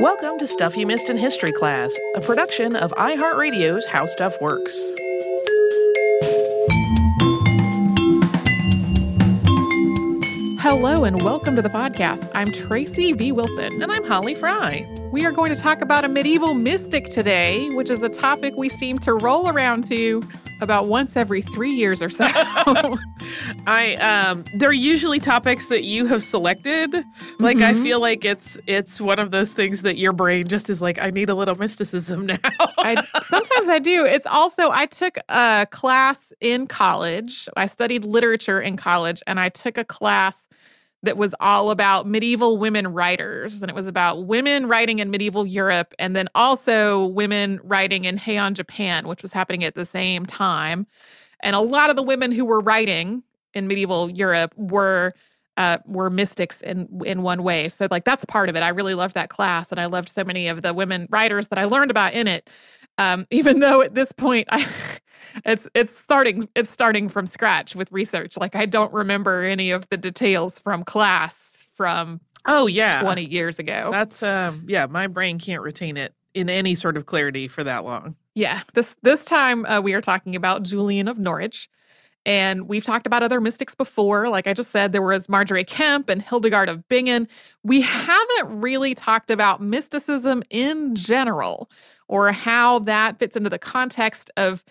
Welcome to Stuff You Missed in History class, a production of iHeartRadio's How Stuff Works. Hello and welcome to the podcast. I'm Tracy V. Wilson. And I'm Holly Fry. We are going to talk about a medieval mystic today, which is a topic we seem to roll around to about once every three years or so. I um they're usually topics that you have selected. Like mm-hmm. I feel like it's it's one of those things that your brain just is like, I need a little mysticism now. I sometimes I do. It's also I took a class in college. I studied literature in college and I took a class that was all about medieval women writers. And it was about women writing in medieval Europe and then also women writing in Heian, Japan, which was happening at the same time. And a lot of the women who were writing in medieval Europe were uh, were mystics in in one way. So like that's part of it. I really loved that class, and I loved so many of the women writers that I learned about in it. Um, even though at this point I it's it's starting it's starting from scratch with research. Like I don't remember any of the details from class from oh yeah 20 years ago. That's um yeah, my brain can't retain it in any sort of clarity for that long. Yeah. This this time uh, we are talking about Julian of Norwich. And we've talked about other mystics before. Like I just said, there was Margery Kempe and Hildegard of Bingen. We haven't really talked about mysticism in general or how that fits into the context of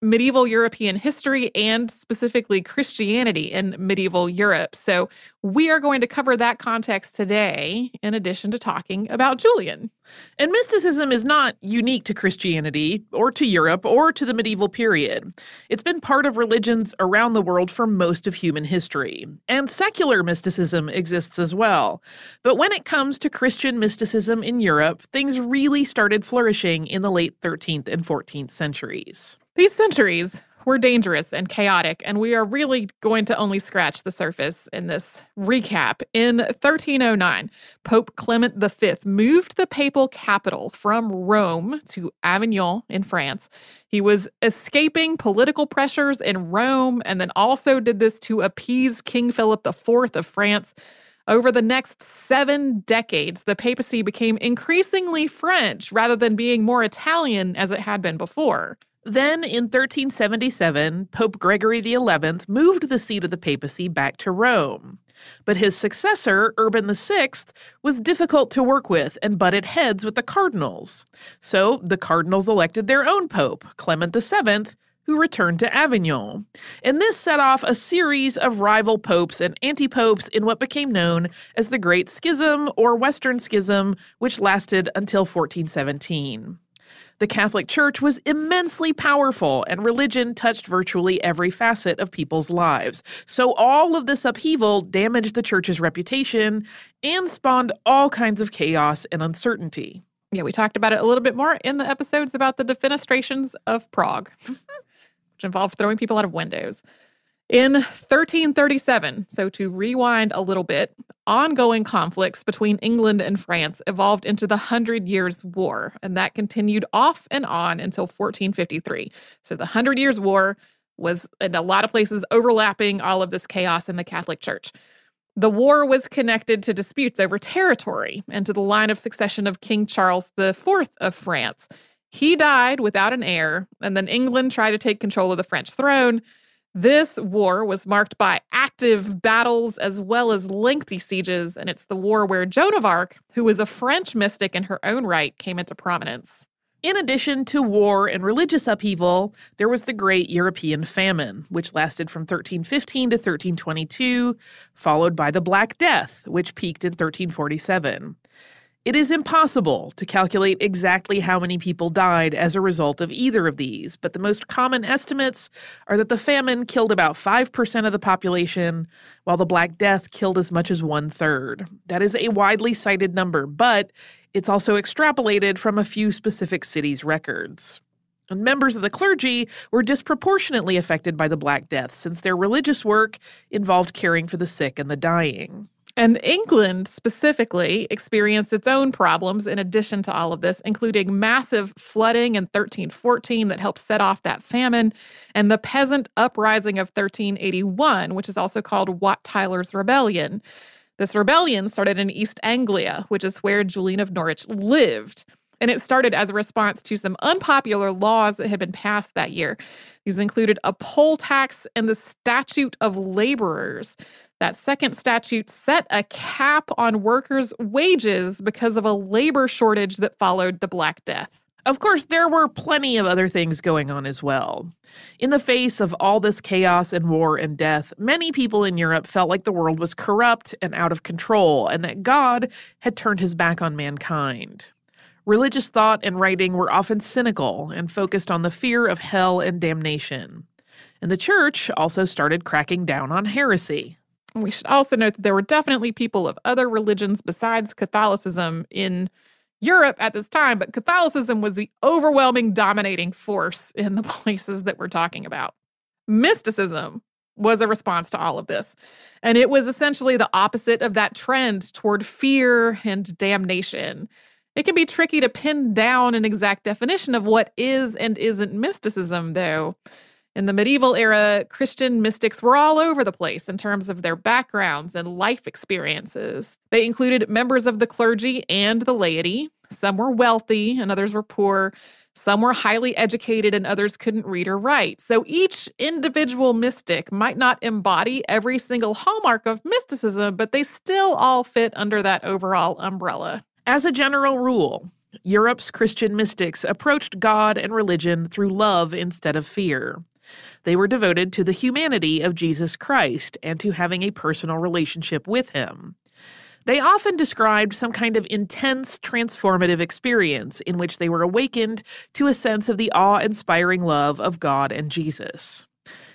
medieval European history and specifically Christianity in medieval Europe. So, we are going to cover that context today, in addition to talking about Julian. And mysticism is not unique to Christianity or to Europe or to the medieval period. It's been part of religions around the world for most of human history. And secular mysticism exists as well. But when it comes to Christian mysticism in Europe, things really started flourishing in the late 13th and 14th centuries. These centuries were dangerous and chaotic, and we are really going to only scratch the surface in this recap. In 1309, Pope Clement V moved the papal capital from Rome to Avignon in France. He was escaping political pressures in Rome and then also did this to appease King Philip IV of France. Over the next seven decades, the papacy became increasingly French rather than being more Italian as it had been before. Then, in 1377, Pope Gregory XI moved the seat of the papacy back to Rome. But his successor, Urban VI, was difficult to work with and butted heads with the cardinals. So the cardinals elected their own pope, Clement VII, who returned to Avignon. And this set off a series of rival popes and anti popes in what became known as the Great Schism or Western Schism, which lasted until 1417. The Catholic Church was immensely powerful, and religion touched virtually every facet of people's lives. So, all of this upheaval damaged the Church's reputation and spawned all kinds of chaos and uncertainty. Yeah, we talked about it a little bit more in the episodes about the defenestrations of Prague, which involved throwing people out of windows. In 1337, so to rewind a little bit, ongoing conflicts between England and France evolved into the Hundred Years' War, and that continued off and on until 1453. So the Hundred Years' War was in a lot of places overlapping all of this chaos in the Catholic Church. The war was connected to disputes over territory and to the line of succession of King Charles IV of France. He died without an heir, and then England tried to take control of the French throne. This war was marked by active battles as well as lengthy sieges, and it's the war where Joan of Arc, who was a French mystic in her own right, came into prominence. In addition to war and religious upheaval, there was the Great European Famine, which lasted from 1315 to 1322, followed by the Black Death, which peaked in 1347. It is impossible to calculate exactly how many people died as a result of either of these, but the most common estimates are that the famine killed about 5% of the population, while the Black Death killed as much as one third. That is a widely cited number, but it's also extrapolated from a few specific cities' records. And members of the clergy were disproportionately affected by the Black Death since their religious work involved caring for the sick and the dying. And England specifically experienced its own problems in addition to all of this, including massive flooding in 1314 that helped set off that famine, and the peasant uprising of 1381, which is also called Wat Tyler's Rebellion. This rebellion started in East Anglia, which is where Julian of Norwich lived. And it started as a response to some unpopular laws that had been passed that year. These included a poll tax and the Statute of Laborers. That second statute set a cap on workers' wages because of a labor shortage that followed the Black Death. Of course, there were plenty of other things going on as well. In the face of all this chaos and war and death, many people in Europe felt like the world was corrupt and out of control, and that God had turned his back on mankind. Religious thought and writing were often cynical and focused on the fear of hell and damnation. And the church also started cracking down on heresy. We should also note that there were definitely people of other religions besides Catholicism in Europe at this time, but Catholicism was the overwhelming dominating force in the places that we're talking about. Mysticism was a response to all of this. And it was essentially the opposite of that trend toward fear and damnation. It can be tricky to pin down an exact definition of what is and isn't mysticism, though. In the medieval era, Christian mystics were all over the place in terms of their backgrounds and life experiences. They included members of the clergy and the laity. Some were wealthy and others were poor. Some were highly educated and others couldn't read or write. So each individual mystic might not embody every single hallmark of mysticism, but they still all fit under that overall umbrella. As a general rule, Europe's Christian mystics approached God and religion through love instead of fear. They were devoted to the humanity of Jesus Christ and to having a personal relationship with him. They often described some kind of intense, transformative experience in which they were awakened to a sense of the awe inspiring love of God and Jesus.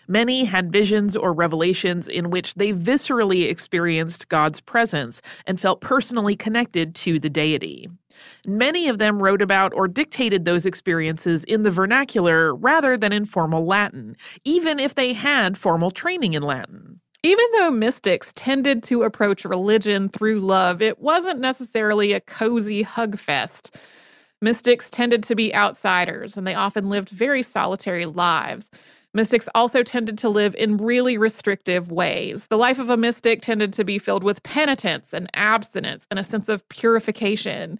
Many had visions or revelations in which they viscerally experienced God's presence and felt personally connected to the deity. Many of them wrote about or dictated those experiences in the vernacular rather than in formal Latin, even if they had formal training in Latin. Even though mystics tended to approach religion through love, it wasn't necessarily a cozy hug fest. Mystics tended to be outsiders, and they often lived very solitary lives. Mystics also tended to live in really restrictive ways. The life of a mystic tended to be filled with penitence and abstinence and a sense of purification.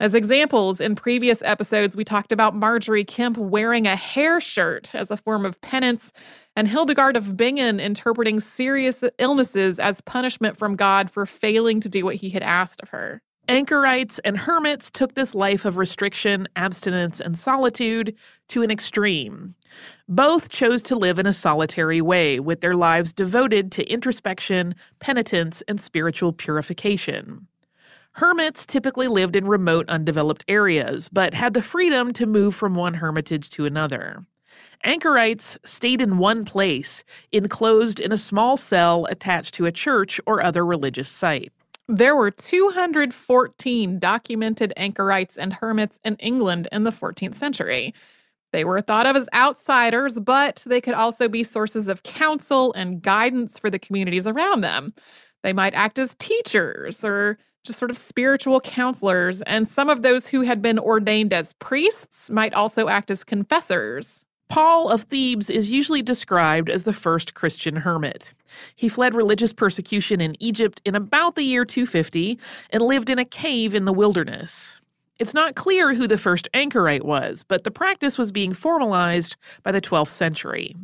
As examples, in previous episodes, we talked about Margery Kempe wearing a hair shirt as a form of penance, and Hildegard of Bingen interpreting serious illnesses as punishment from God for failing to do what he had asked of her. Anchorites and hermits took this life of restriction, abstinence, and solitude to an extreme. Both chose to live in a solitary way, with their lives devoted to introspection, penitence, and spiritual purification. Hermits typically lived in remote, undeveloped areas, but had the freedom to move from one hermitage to another. Anchorites stayed in one place, enclosed in a small cell attached to a church or other religious site. There were 214 documented anchorites and hermits in England in the 14th century. They were thought of as outsiders, but they could also be sources of counsel and guidance for the communities around them. They might act as teachers or just sort of spiritual counselors, and some of those who had been ordained as priests might also act as confessors. Paul of Thebes is usually described as the first Christian hermit. He fled religious persecution in Egypt in about the year 250 and lived in a cave in the wilderness. It's not clear who the first anchorite was, but the practice was being formalized by the 12th century.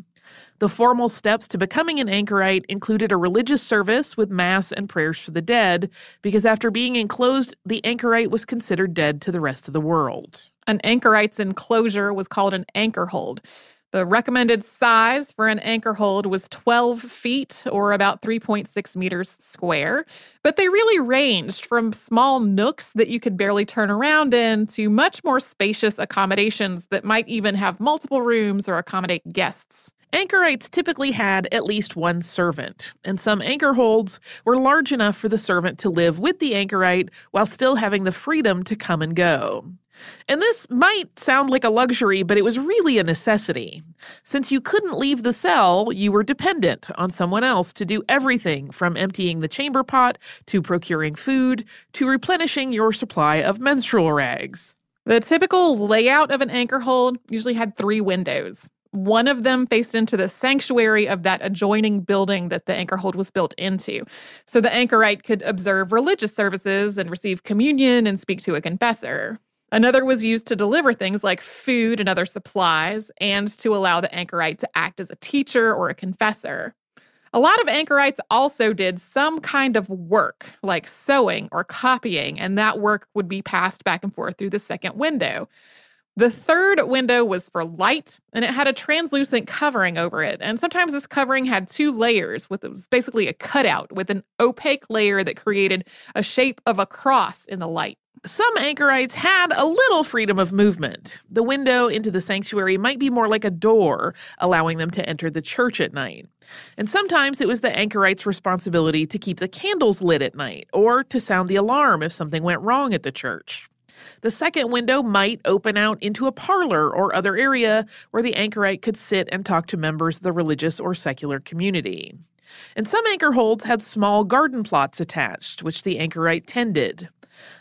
The formal steps to becoming an anchorite included a religious service with Mass and prayers for the dead, because after being enclosed, the anchorite was considered dead to the rest of the world. An anchorite's enclosure was called an anchor hold. The recommended size for an anchor hold was 12 feet or about 3.6 meters square, but they really ranged from small nooks that you could barely turn around in to much more spacious accommodations that might even have multiple rooms or accommodate guests. Anchorites typically had at least one servant, and some anchor holds were large enough for the servant to live with the anchorite while still having the freedom to come and go. And this might sound like a luxury, but it was really a necessity. Since you couldn't leave the cell, you were dependent on someone else to do everything from emptying the chamber pot to procuring food to replenishing your supply of menstrual rags. The typical layout of an anchor hold usually had three windows. One of them faced into the sanctuary of that adjoining building that the anchor hold was built into. So the anchorite could observe religious services and receive communion and speak to a confessor. Another was used to deliver things like food and other supplies, and to allow the anchorite to act as a teacher or a confessor. A lot of anchorites also did some kind of work, like sewing or copying, and that work would be passed back and forth through the second window. The third window was for light, and it had a translucent covering over it. And sometimes this covering had two layers, with it was basically a cutout with an opaque layer that created a shape of a cross in the light. Some anchorites had a little freedom of movement. The window into the sanctuary might be more like a door, allowing them to enter the church at night. And sometimes it was the anchorite's responsibility to keep the candles lit at night or to sound the alarm if something went wrong at the church. The second window might open out into a parlor or other area where the anchorite could sit and talk to members of the religious or secular community. And some anchor holds had small garden plots attached, which the anchorite tended.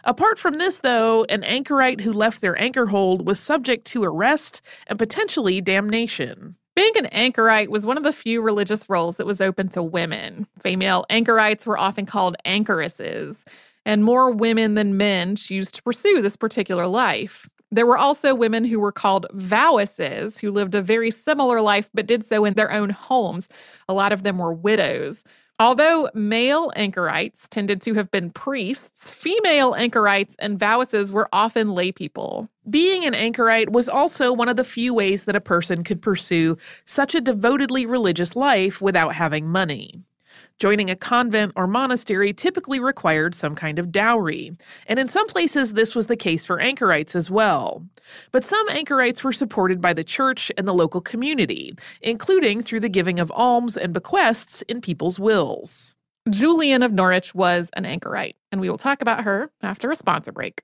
Apart from this, though, an anchorite who left their anchor hold was subject to arrest and potentially damnation. Being an anchorite was one of the few religious roles that was open to women. Female anchorites were often called anchoresses, and more women than men choose to pursue this particular life. There were also women who were called vowesses, who lived a very similar life but did so in their own homes. A lot of them were widows. Although male anchorites tended to have been priests, female anchorites and vowesses were often laypeople. Being an anchorite was also one of the few ways that a person could pursue such a devotedly religious life without having money. Joining a convent or monastery typically required some kind of dowry, and in some places this was the case for anchorites as well. But some anchorites were supported by the church and the local community, including through the giving of alms and bequests in people's wills. Julian of Norwich was an anchorite, and we will talk about her after a sponsor break.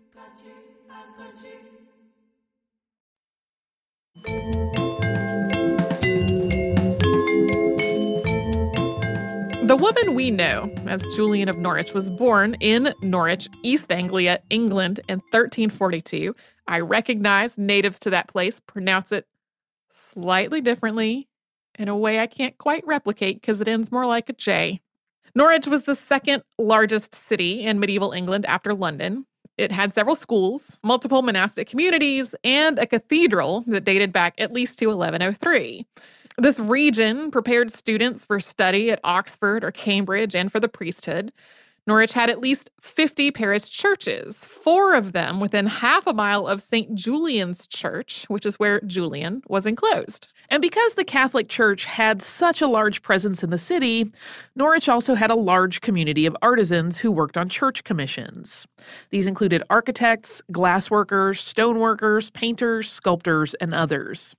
The woman we know as Julian of Norwich was born in Norwich, East Anglia, England in 1342. I recognize natives to that place pronounce it slightly differently in a way I can't quite replicate because it ends more like a J. Norwich was the second largest city in medieval England after London. It had several schools, multiple monastic communities, and a cathedral that dated back at least to 1103. This region prepared students for study at Oxford or Cambridge and for the priesthood. Norwich had at least 50 parish churches, four of them within half a mile of St. Julian's Church, which is where Julian was enclosed. And because the Catholic Church had such a large presence in the city, Norwich also had a large community of artisans who worked on church commissions. These included architects, glassworkers, stoneworkers, painters, sculptors, and others.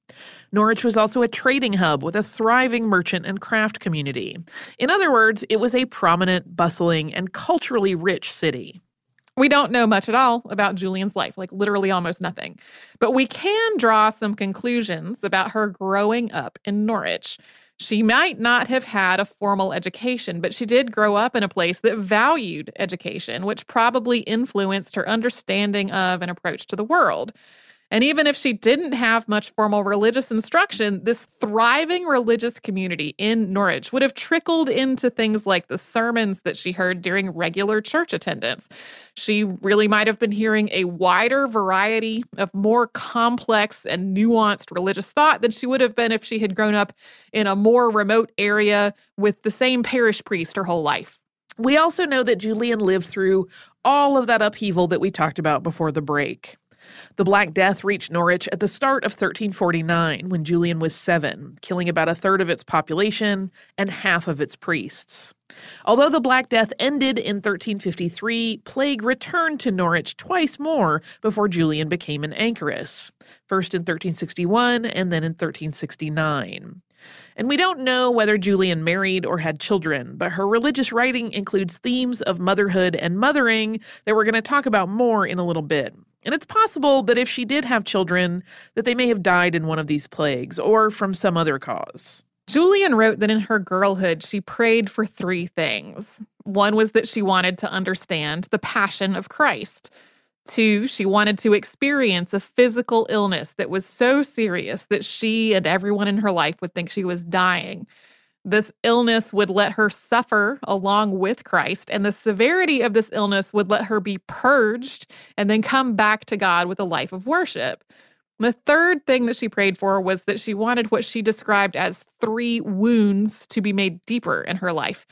Norwich was also a trading hub with a thriving merchant and craft community. In other words, it was a prominent, bustling, and culturally rich city. We don't know much at all about Julian's life, like literally almost nothing. But we can draw some conclusions about her growing up in Norwich. She might not have had a formal education, but she did grow up in a place that valued education, which probably influenced her understanding of and approach to the world. And even if she didn't have much formal religious instruction, this thriving religious community in Norwich would have trickled into things like the sermons that she heard during regular church attendance. She really might have been hearing a wider variety of more complex and nuanced religious thought than she would have been if she had grown up in a more remote area with the same parish priest her whole life. We also know that Julian lived through all of that upheaval that we talked about before the break. The Black Death reached Norwich at the start of 1349 when Julian was seven, killing about a third of its population and half of its priests. Although the Black Death ended in 1353, plague returned to Norwich twice more before Julian became an anchoress, first in 1361 and then in 1369. And we don't know whether Julian married or had children, but her religious writing includes themes of motherhood and mothering that we're going to talk about more in a little bit. And it's possible that if she did have children, that they may have died in one of these plagues or from some other cause. Julian wrote that in her girlhood, she prayed for three things. One was that she wanted to understand the passion of Christ. Two, she wanted to experience a physical illness that was so serious that she and everyone in her life would think she was dying. This illness would let her suffer along with Christ, and the severity of this illness would let her be purged and then come back to God with a life of worship. The third thing that she prayed for was that she wanted what she described as three wounds to be made deeper in her life.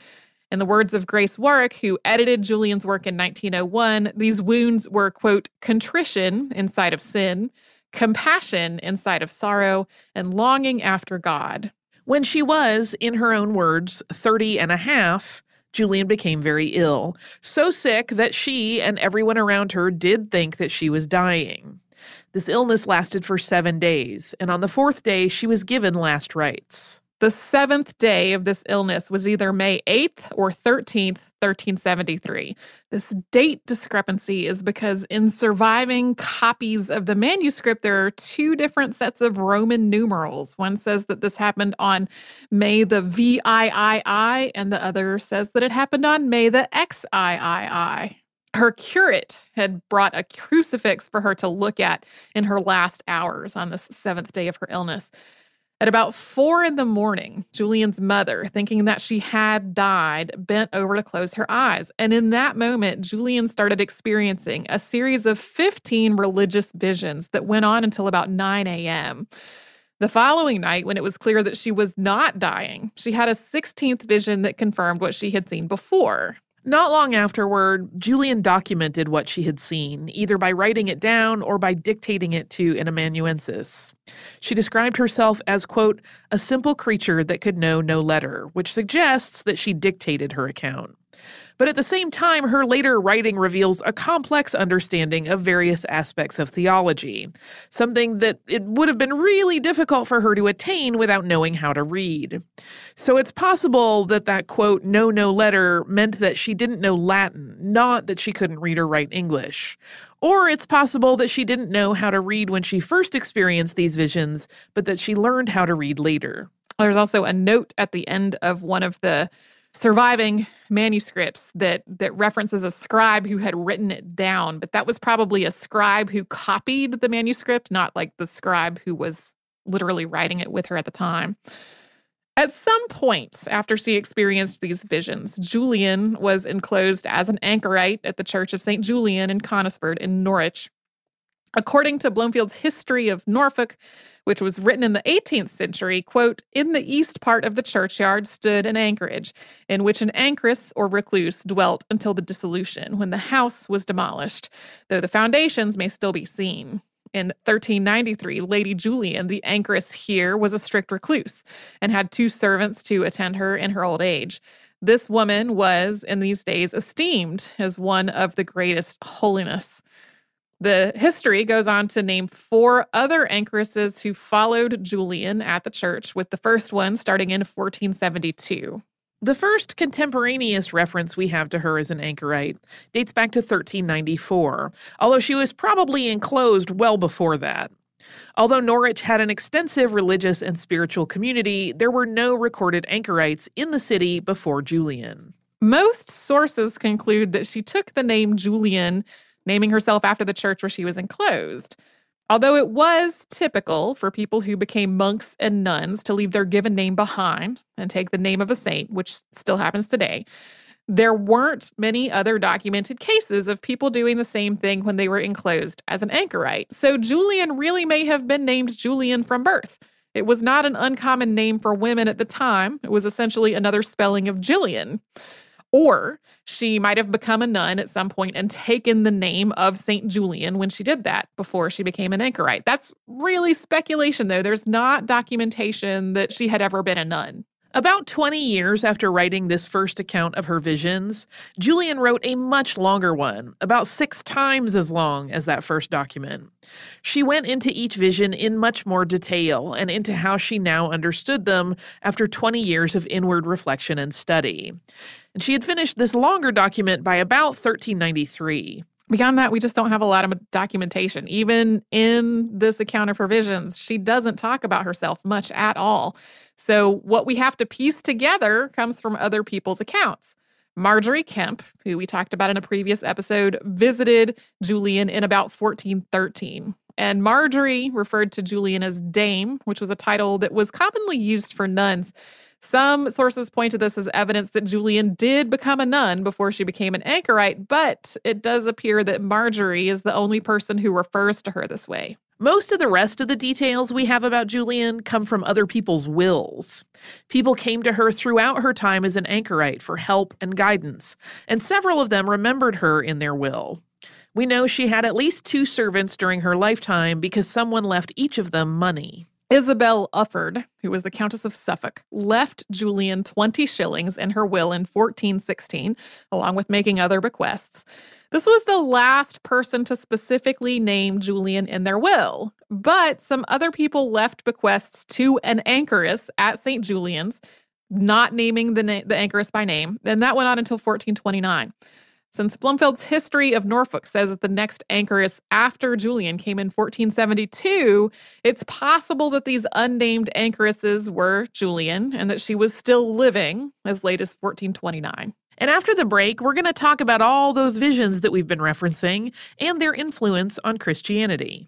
In the words of Grace Warrack, who edited Julian's work in 1901, these wounds were, quote, contrition inside of sin, compassion inside of sorrow, and longing after God. When she was, in her own words, 30 and a half, Julian became very ill, so sick that she and everyone around her did think that she was dying. This illness lasted for seven days, and on the fourth day, she was given last rites. The seventh day of this illness was either May 8th or 13th, 1373. This date discrepancy is because in surviving copies of the manuscript, there are two different sets of Roman numerals. One says that this happened on May the VIII, and the other says that it happened on May the XIII her curate had brought a crucifix for her to look at in her last hours on this seventh day of her illness. At about four in the morning, Julian's mother, thinking that she had died, bent over to close her eyes. And in that moment, Julian started experiencing a series of 15 religious visions that went on until about 9 a.m. The following night, when it was clear that she was not dying, she had a 16th vision that confirmed what she had seen before. Not long afterward, Julian documented what she had seen, either by writing it down or by dictating it to an amanuensis. She described herself as, quote, a simple creature that could know no letter, which suggests that she dictated her account. But at the same time, her later writing reveals a complex understanding of various aspects of theology, something that it would have been really difficult for her to attain without knowing how to read. So it's possible that that quote, no, no letter, meant that she didn't know Latin, not that she couldn't read or write English. Or it's possible that she didn't know how to read when she first experienced these visions, but that she learned how to read later. There's also a note at the end of one of the surviving manuscripts that that references a scribe who had written it down but that was probably a scribe who copied the manuscript not like the scribe who was literally writing it with her at the time. At some point after she experienced these visions julian was enclosed as an anchorite at the church of st julian in conisford in norwich According to Blomefield's History of Norfolk, which was written in the 18th century, quote, in the east part of the churchyard stood an anchorage, in which an anchoress or recluse dwelt until the dissolution, when the house was demolished, though the foundations may still be seen. In 1393, Lady Julian, the anchoress here, was a strict recluse and had two servants to attend her in her old age. This woman was, in these days, esteemed as one of the greatest holiness. The history goes on to name four other anchoresses who followed Julian at the church, with the first one starting in 1472. The first contemporaneous reference we have to her as an anchorite dates back to 1394, although she was probably enclosed well before that. Although Norwich had an extensive religious and spiritual community, there were no recorded anchorites in the city before Julian. Most sources conclude that she took the name Julian, naming herself after the church where she was enclosed. Although it was typical for people who became monks and nuns to leave their given name behind and take the name of a saint, which still happens today, there weren't many other documented cases of people doing the same thing when they were enclosed as an anchorite. So Julian really may have been named Julian from birth. It was not an uncommon name for women at the time. It was essentially another spelling of Jillian. Or she might have become a nun at some point and taken the name of St. Julian when she did that before she became an anchorite. That's really speculation, though. There's not documentation that she had ever been a nun. About 20 years after writing this first account of her visions, Julian wrote a much longer one, about six times as long as that first document. She went into each vision in much more detail and into how she now understood them after 20 years of inward reflection and study. And she had finished this longer document by about 1393. Beyond that, we just don't have a lot of documentation. Even in this account of her visions, she doesn't talk about herself much at all. So, what we have to piece together comes from other people's accounts. Margery Kempe, who we talked about in a previous episode, visited Julian in about 1413. And Margery referred to Julian as Dame, which was a title that was commonly used for nuns. Some sources point to this as evidence that Julian did become a nun before she became an anchorite, but it does appear that Margery is the only person who refers to her this way. Most of the rest of the details we have about Julian come from other people's wills. People came to her throughout her time as an anchorite for help and guidance, and several of them remembered her in their will. We know she had at least two servants during her lifetime because someone left each of them money. Isabel Ufford, who was the Countess of Suffolk, left Julian 20 shillings in her will in 1416, along with making other bequests. This was the last person to specifically name Julian in their will, but some other people left bequests to an anchoress at St. Julian's, not naming the, na- the anchoress by name, and that went on until 1429. Since Blomefield's history of Norfolk says that the next anchoress after Julian came in 1472, it's possible that these unnamed anchoresses were Julian and that she was still living as late as 1429. And after the break, we're going to talk about all those visions that we've been referencing and their influence on Christianity.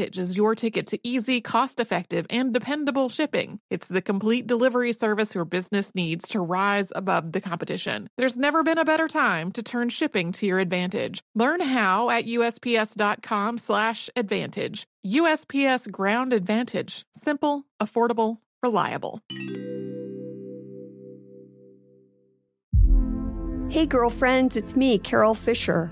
is your ticket to easy, cost effective, and dependable shipping. It's the complete delivery service your business needs to rise above the competition. There's never been a better time to turn shipping to your advantage. Learn how at USPS.com slash advantage. USPS Ground Advantage. Simple, affordable, reliable. Hey, girlfriends, it's me, Carol Fisher.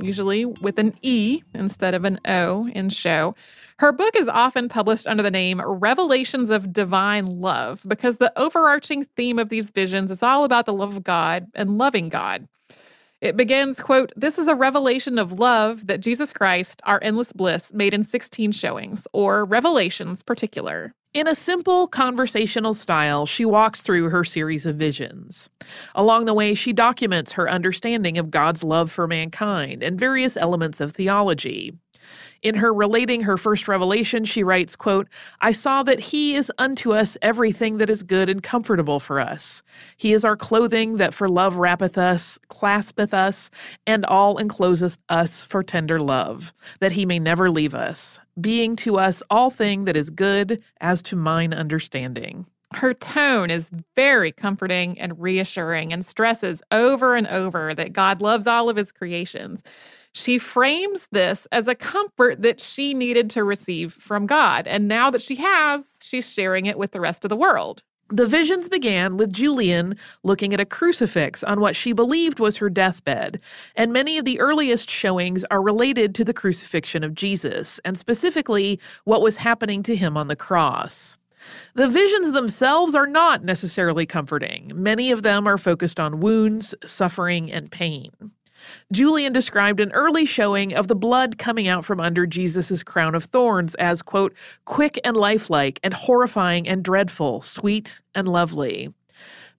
usually with an E instead of an O in show, her book is often published under the name Revelations of Divine Love because the overarching theme of these visions is all about the love of God and loving God. It begins, quote, This is a revelation of love that Jesus Christ, our endless bliss, made in 16 showings, or revelations particular. In a simple conversational style, she walks through her series of visions. Along the way, she documents her understanding of God's love for mankind and various elements of theology. In her relating her first revelation, she writes, quote, I saw that he is unto us everything that is good and comfortable for us. He is our clothing that for love wrappeth us, claspeth us, and all encloseth us for tender love, that he may never leave us, being to us all thing that is good as to mine understanding. Her tone is very comforting and reassuring and stresses over and over that God loves all of his creations. She frames this as a comfort that she needed to receive from God. And now that she has, she's sharing it with the rest of the world. The visions began with Julian looking at a crucifix on what she believed was her deathbed, and many of the earliest showings are related to the crucifixion of Jesus, and specifically what was happening to him on the cross. The visions themselves are not necessarily comforting. Many of them are focused on wounds, suffering, and pain. Julian described an early showing of the blood coming out from under Jesus' crown of thorns as, quote, quick and lifelike and horrifying and dreadful, sweet and lovely.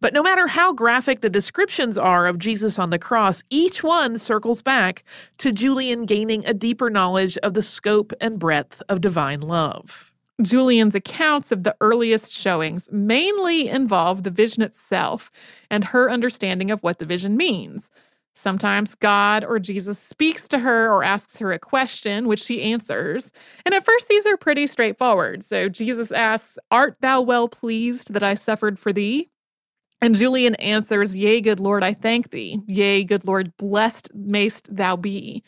But no matter how graphic the descriptions are of Jesus on the cross, each one circles back to Julian gaining a deeper knowledge of the scope and breadth of divine love. Julian's accounts of the earliest showings mainly involve the vision itself and her understanding of what the vision means. Sometimes God or Jesus speaks to her or asks her a question, which she answers. And at first, these are pretty straightforward. So Jesus asks, Art thou well pleased that I suffered for thee? And Julian answers, Yea, good Lord, I thank thee. Yea, good Lord, blessed mayst thou be.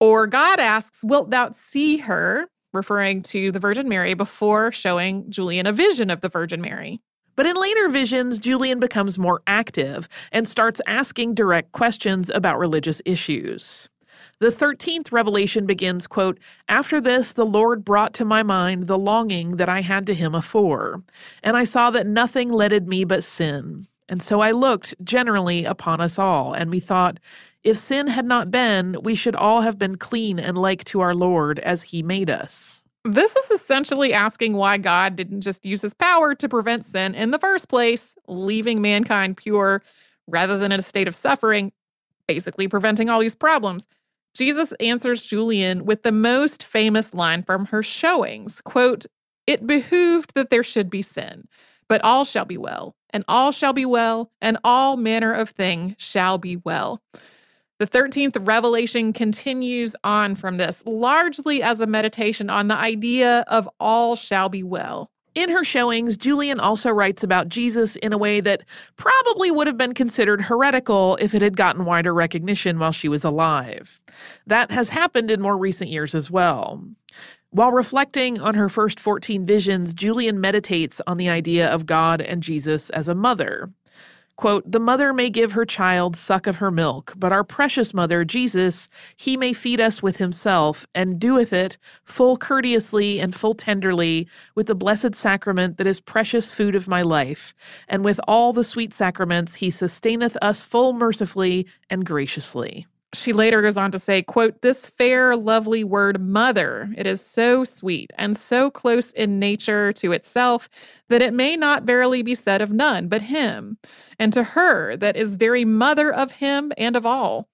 Or God asks, Wilt thou see her? referring to the Virgin Mary before showing Julian a vision of the Virgin Mary. But in later visions, Julian becomes more active and starts asking direct questions about religious issues. The 13th revelation begins, quote, After this the Lord brought to my mind the longing that I had to him afore, and I saw that nothing leaded me but sin. And so I looked generally upon us all, and methought, if sin had not been, we should all have been clean and like to our Lord as he made us. This is essentially asking why God didn't just use his power to prevent sin in the first place, leaving mankind pure rather than in a state of suffering, basically preventing all these problems. Jesus answers Julian with the most famous line from her showings quote, It behooved that there should be sin, but all shall be well, and all shall be well, and all manner of thing shall be well. The 13th revelation continues on from this, largely as a meditation on the idea of all shall be well. In her showings, Julian also writes about Jesus in a way that probably would have been considered heretical if it had gotten wider recognition while she was alive. That has happened in more recent years as well. While reflecting on her first 14 visions, Julian meditates on the idea of God and Jesus as a mother. Quote, The mother may give her child suck of her milk, but our precious mother, Jesus, he may feed us with himself, and doeth it full courteously and full tenderly with the blessed sacrament that is precious food of my life. And with all the sweet sacraments he sustaineth us full mercifully and graciously she later goes on to say quote this fair lovely word mother it is so sweet and so close in nature to itself that it may not verily be said of none but him and to her that is very mother of him and of all.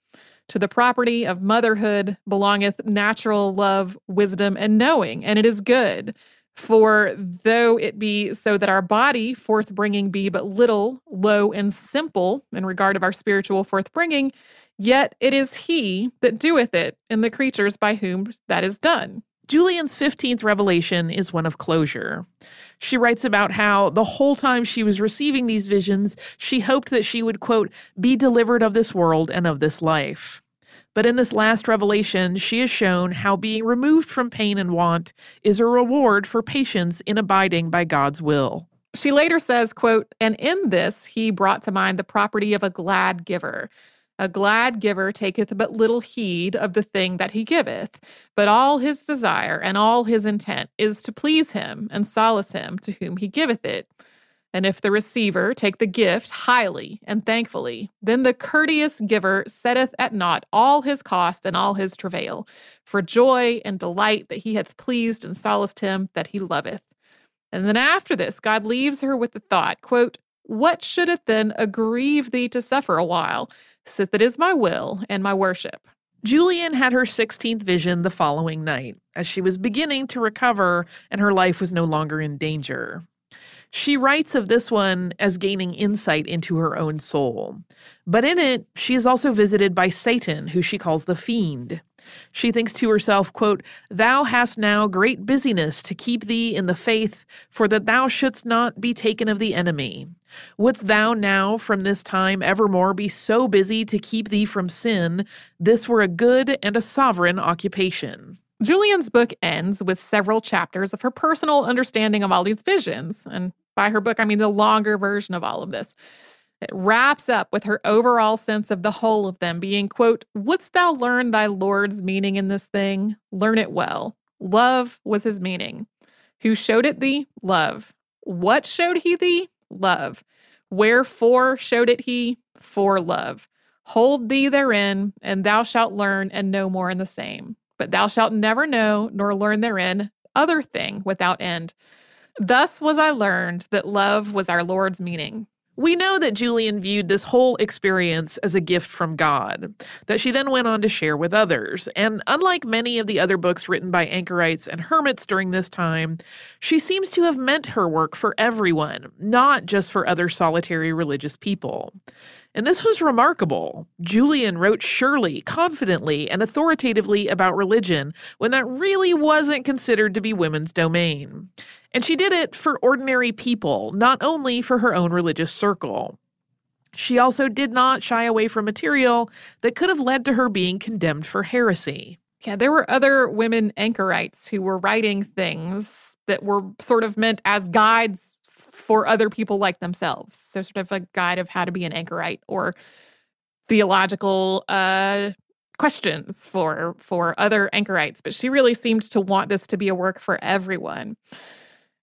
To the property of motherhood belongeth natural love wisdom and knowing and it is good for though it be so that our body forth bringing be but little low and simple in regard of our spiritual forth bringing Yet it is he that doeth it in the creatures by whom that is done. Julian's 15th revelation is one of closure. She writes about how the whole time she was receiving these visions, she hoped that she would, quote, be delivered of this world and of this life. But in this last revelation, she is shown how being removed from pain and want is a reward for patience in abiding by God's will. She later says, quote, and in this he brought to mind the property of a glad giver, a glad giver taketh but little heed of the thing that he giveth, but all his desire and all his intent is to please him and solace him to whom he giveth it. And if the receiver take the gift highly and thankfully, then the courteous giver setteth at naught all his cost and all his travail, for joy and delight that he hath pleased and solaced him that he loveth. And then after this, God leaves her with the thought, quote, What should it then aggrieve thee to suffer a while? Sith it is my will and my worship. Julian had her 16th vision the following night, as she was beginning to recover and her life was no longer in danger. She writes of this one as gaining insight into her own soul. But in it, she is also visited by Satan, who she calls the fiend. She thinks to herself, quote, Thou hast now great busyness to keep thee in the faith, for that thou shouldst not be taken of the enemy. Wouldst thou now from this time evermore be so busy to keep thee from sin? This were a good and a sovereign occupation. Julian's book ends with several chapters of her personal understanding of all these visions, and by her book, I mean the longer version of all of this. It wraps up with her overall sense of the whole of them being, quote, Wouldst thou learn thy Lord's meaning in this thing? Learn it well. Love was his meaning. Who showed it thee? Love. What showed he thee? Love. Wherefore showed it he? For love. Hold thee therein, and thou shalt learn and know more in the same. But thou shalt never know nor learn therein other thing without end. Thus was I learned that love was our Lord's meaning. We know that Julian viewed this whole experience as a gift from God, that she then went on to share with others. And unlike many of the other books written by anchorites and hermits during this time, she seems to have meant her work for everyone, not just for other solitary religious people. And this was remarkable. Julian wrote surely, confidently, and authoritatively about religion when that really wasn't considered to be women's domain. And she did it for ordinary people, not only for her own religious circle. She also did not shy away from material that could have led to her being condemned for heresy. Yeah, there were other women anchorites who were writing things that were sort of meant as guides for other people like themselves. So, sort of a guide of how to be an anchorite or theological uh, questions for for other anchorites. But she really seemed to want this to be a work for everyone.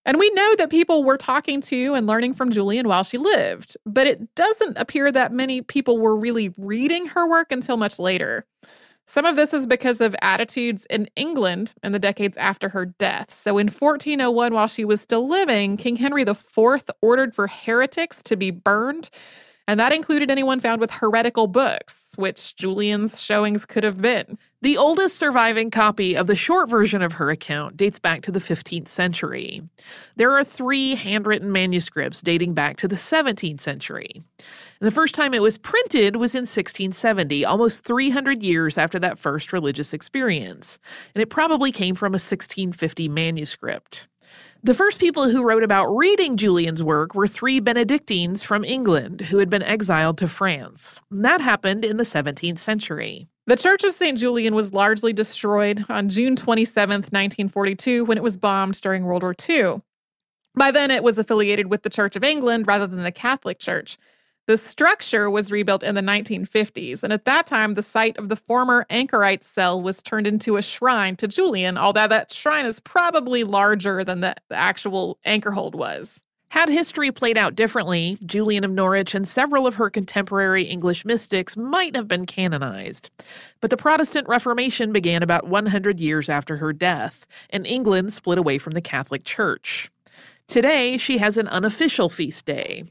And we know that people were talking to and learning from Julian while she lived, but it doesn't appear that many people were really reading her work until much later. Some of this is because of attitudes in England in the decades after her death. So in 1401, while she was still living, King Henry IV ordered for heretics to be burned. And that included anyone found with heretical books, which Julian's showings could have been. The oldest surviving copy of the short version of her account dates back to the 15th century. There are three handwritten manuscripts dating back to the 17th century. And the first time it was printed was in 1670, almost 300 years after that first religious experience. And it probably came from a 1650 manuscript. The first people who wrote about reading Julian's work were three Benedictines from England who had been exiled to France. And that happened in the 17th century. The Church of St. Julian was largely destroyed on June 27, 1942, when it was bombed during World War II. By then, it was affiliated with the Church of England rather than the Catholic Church. The structure was rebuilt in the 1950s, and at that time, the site of the former anchorite cell was turned into a shrine to Julian, although that shrine is probably larger than the, actual anchor hold was. Had history played out differently, Julian of Norwich and several of her contemporary English mystics might have been canonized. But the Protestant Reformation began about 100 years after her death, and England split away from the Catholic Church. Today, she has an unofficial feast day.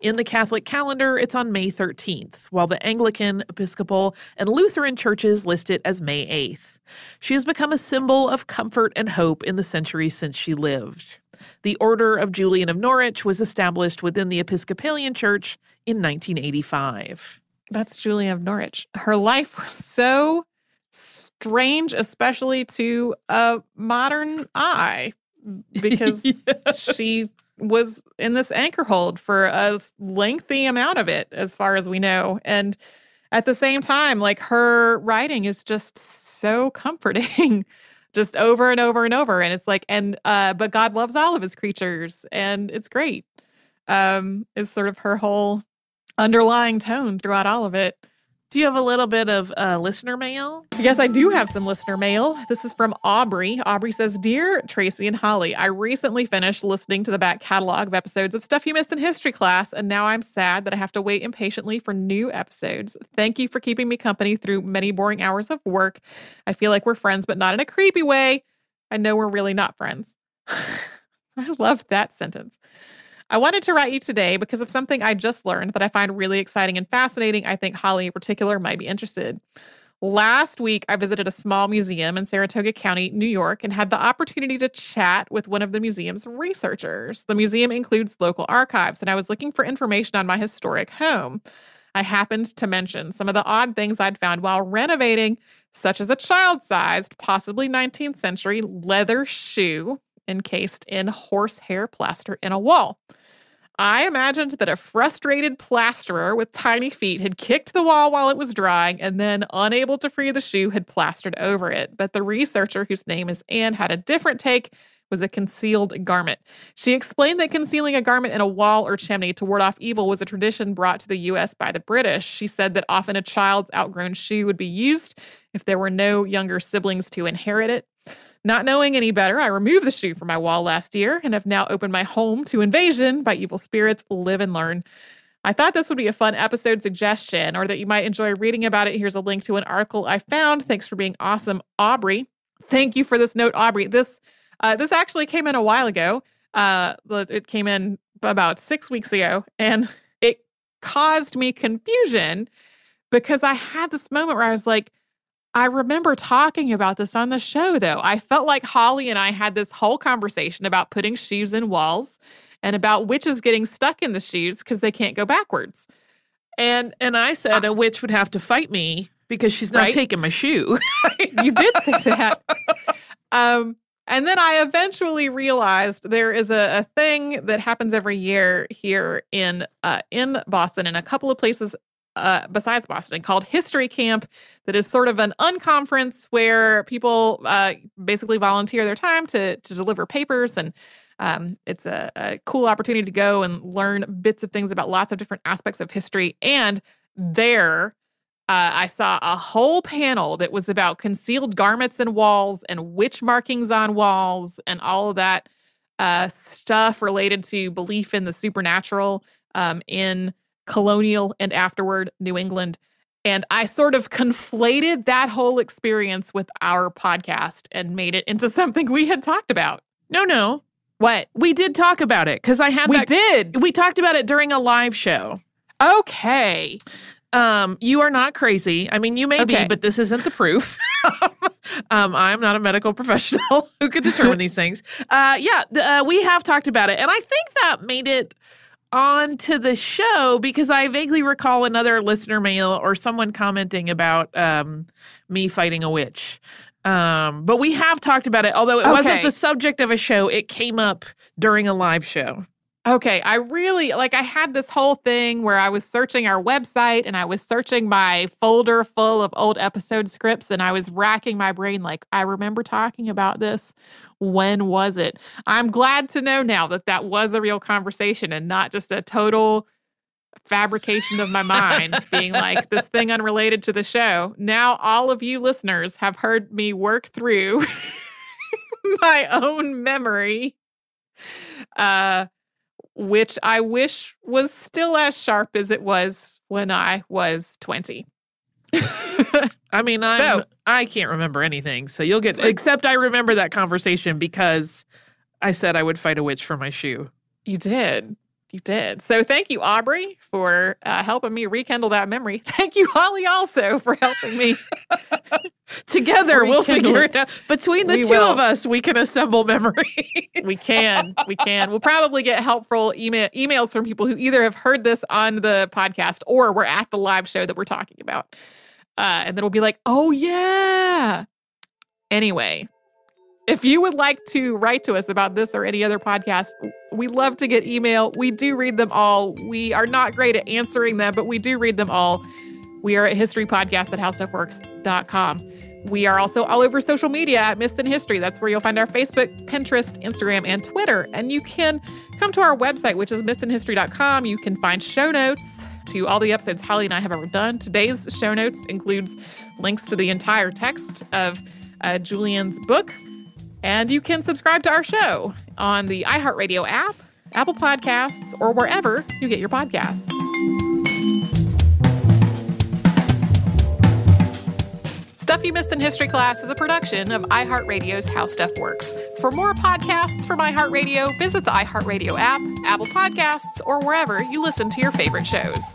In the Catholic calendar, it's on May 13th, while the Anglican, Episcopal, and Lutheran churches list it as May 8th. She has become a symbol of comfort and hope in the centuries since she lived. The Order of Julian of Norwich was established within the Episcopalian Church in 1985. That's Julian of Norwich. Her life was so strange, especially to a modern eye because she was in this anchor hold for a lengthy amount of it, as far as we know. And at the same time, like her writing is just so comforting, just over and over and over. And it's like, and, uh, but God loves all of his creatures and it's great. Um, is sort of her whole underlying tone throughout all of it. Do you have a little bit of uh, listener mail? Yes, I do have some listener mail. This is from Aubrey. Aubrey says Dear Tracy and Holly, I recently finished listening to the back catalog of episodes of Stuff You Missed in History class, and now I'm sad that I have to wait impatiently for new episodes. Thank you for keeping me company through many boring hours of work. I feel like we're friends, but not in a creepy way. I know we're really not friends. I love that sentence. I wanted to write you today because of something I just learned that I find really exciting and fascinating. I think Holly in particular might be interested. Last week, I visited a small museum in Saratoga County, New York, and had the opportunity to chat with one of the museum's researchers. The museum includes local archives, and I was looking for information on my historic home. I happened to mention some of the odd things I'd found while renovating, such as a child sized, possibly 19th century leather shoe encased in horsehair plaster in a wall. I imagined that a frustrated plasterer with tiny feet had kicked the wall while it was drying and then, unable to free the shoe, had plastered over it. But the researcher, whose name is Anne, had a different take, was a concealed garment. She explained that concealing a garment in a wall or chimney to ward off evil was a tradition brought to the US by the British. She said that often a child's outgrown shoe would be used if there were no younger siblings to inherit it. Not knowing any better, I removed the shoe from my wall last year and have now opened my home to invasion by evil spirits. Live and learn. I thought this would be a fun episode suggestion or that you might enjoy reading about it. Here's a link to an article I found. Thanks for being awesome, Aubrey. Thank you for this note, Aubrey. This uh, this actually came in a while ago. Uh, it came in about six weeks ago, and it caused me confusion because I had this moment where I was like, I remember talking about this on the show, though. I felt like Holly and I had this whole conversation about putting shoes in walls and about witches getting stuck in the shoes because they can't go backwards. And and I said uh, a witch would have to fight me because she's not right? taking my shoe. you did say that. Um, and then I eventually realized there is a, a thing that happens every year here in uh, in Boston and a couple of places uh, besides Boston called History Camp that is sort of an unconference where people uh, basically volunteer their time to to deliver papers and um, it's a, a cool opportunity to go and learn bits of things about lots of different aspects of history. And there, uh, I saw a whole panel that was about concealed garments and walls and witch markings on walls and all of that uh, stuff related to belief in the supernatural um, in colonial and afterward New England. And I sort of conflated that whole experience with our podcast and made it into something we had talked about. No, no. What? We did talk about it because I had we that. did. We talked about it during a live show. Okay. Um, you are not crazy. I mean, you may okay. be, but this isn't the proof. um, I'm not a medical professional who could determine these things. Uh, yeah, uh, we have talked about it, and I think that made it onto the show because I vaguely recall another listener mail or someone commenting about um, me fighting a witch. Um, but we have talked about it, although it okay. wasn't the subject of a show. It came up during a live show. Okay, I really like I had this whole thing where I was searching our website and I was searching my folder full of old episode scripts and I was racking my brain like I remember talking about this. When was it? I'm glad to know now that that was a real conversation and not just a total fabrication of my mind being like this thing unrelated to the show. Now, all of you listeners have heard me work through my own memory, uh, which I wish was still as sharp as it was when I was 20. I mean, I'm, so, I can't remember anything. So you'll get, except I remember that conversation because I said I would fight a witch for my shoe. You did. You did. So thank you, Aubrey, for uh, helping me rekindle that memory. Thank you, Holly, also for helping me. Together, we'll figure it out. Between the we two will. of us, we can assemble memories. we can. We can. We'll probably get helpful email emails from people who either have heard this on the podcast or were at the live show that we're talking about. Uh, and then we'll be like, oh, yeah. Anyway, if you would like to write to us about this or any other podcast, we love to get email. We do read them all. We are not great at answering them, but we do read them all. We are at historypodcast at howstuffworks.com. We are also all over social media at Missed in History. That's where you'll find our Facebook, Pinterest, Instagram, and Twitter. And you can come to our website, which is missedinhistory.com. You can find show notes to all the episodes Holly and I have ever done. Today's show notes includes links to the entire text of uh, Julian's book, and you can subscribe to our show on the iHeartRadio app, Apple Podcasts, or wherever you get your podcasts. Stuff You Missed in History Class is a production of iHeartRadio's How Stuff Works. For more podcasts from iHeartRadio, visit the iHeartRadio app, Apple Podcasts, or wherever you listen to your favorite shows.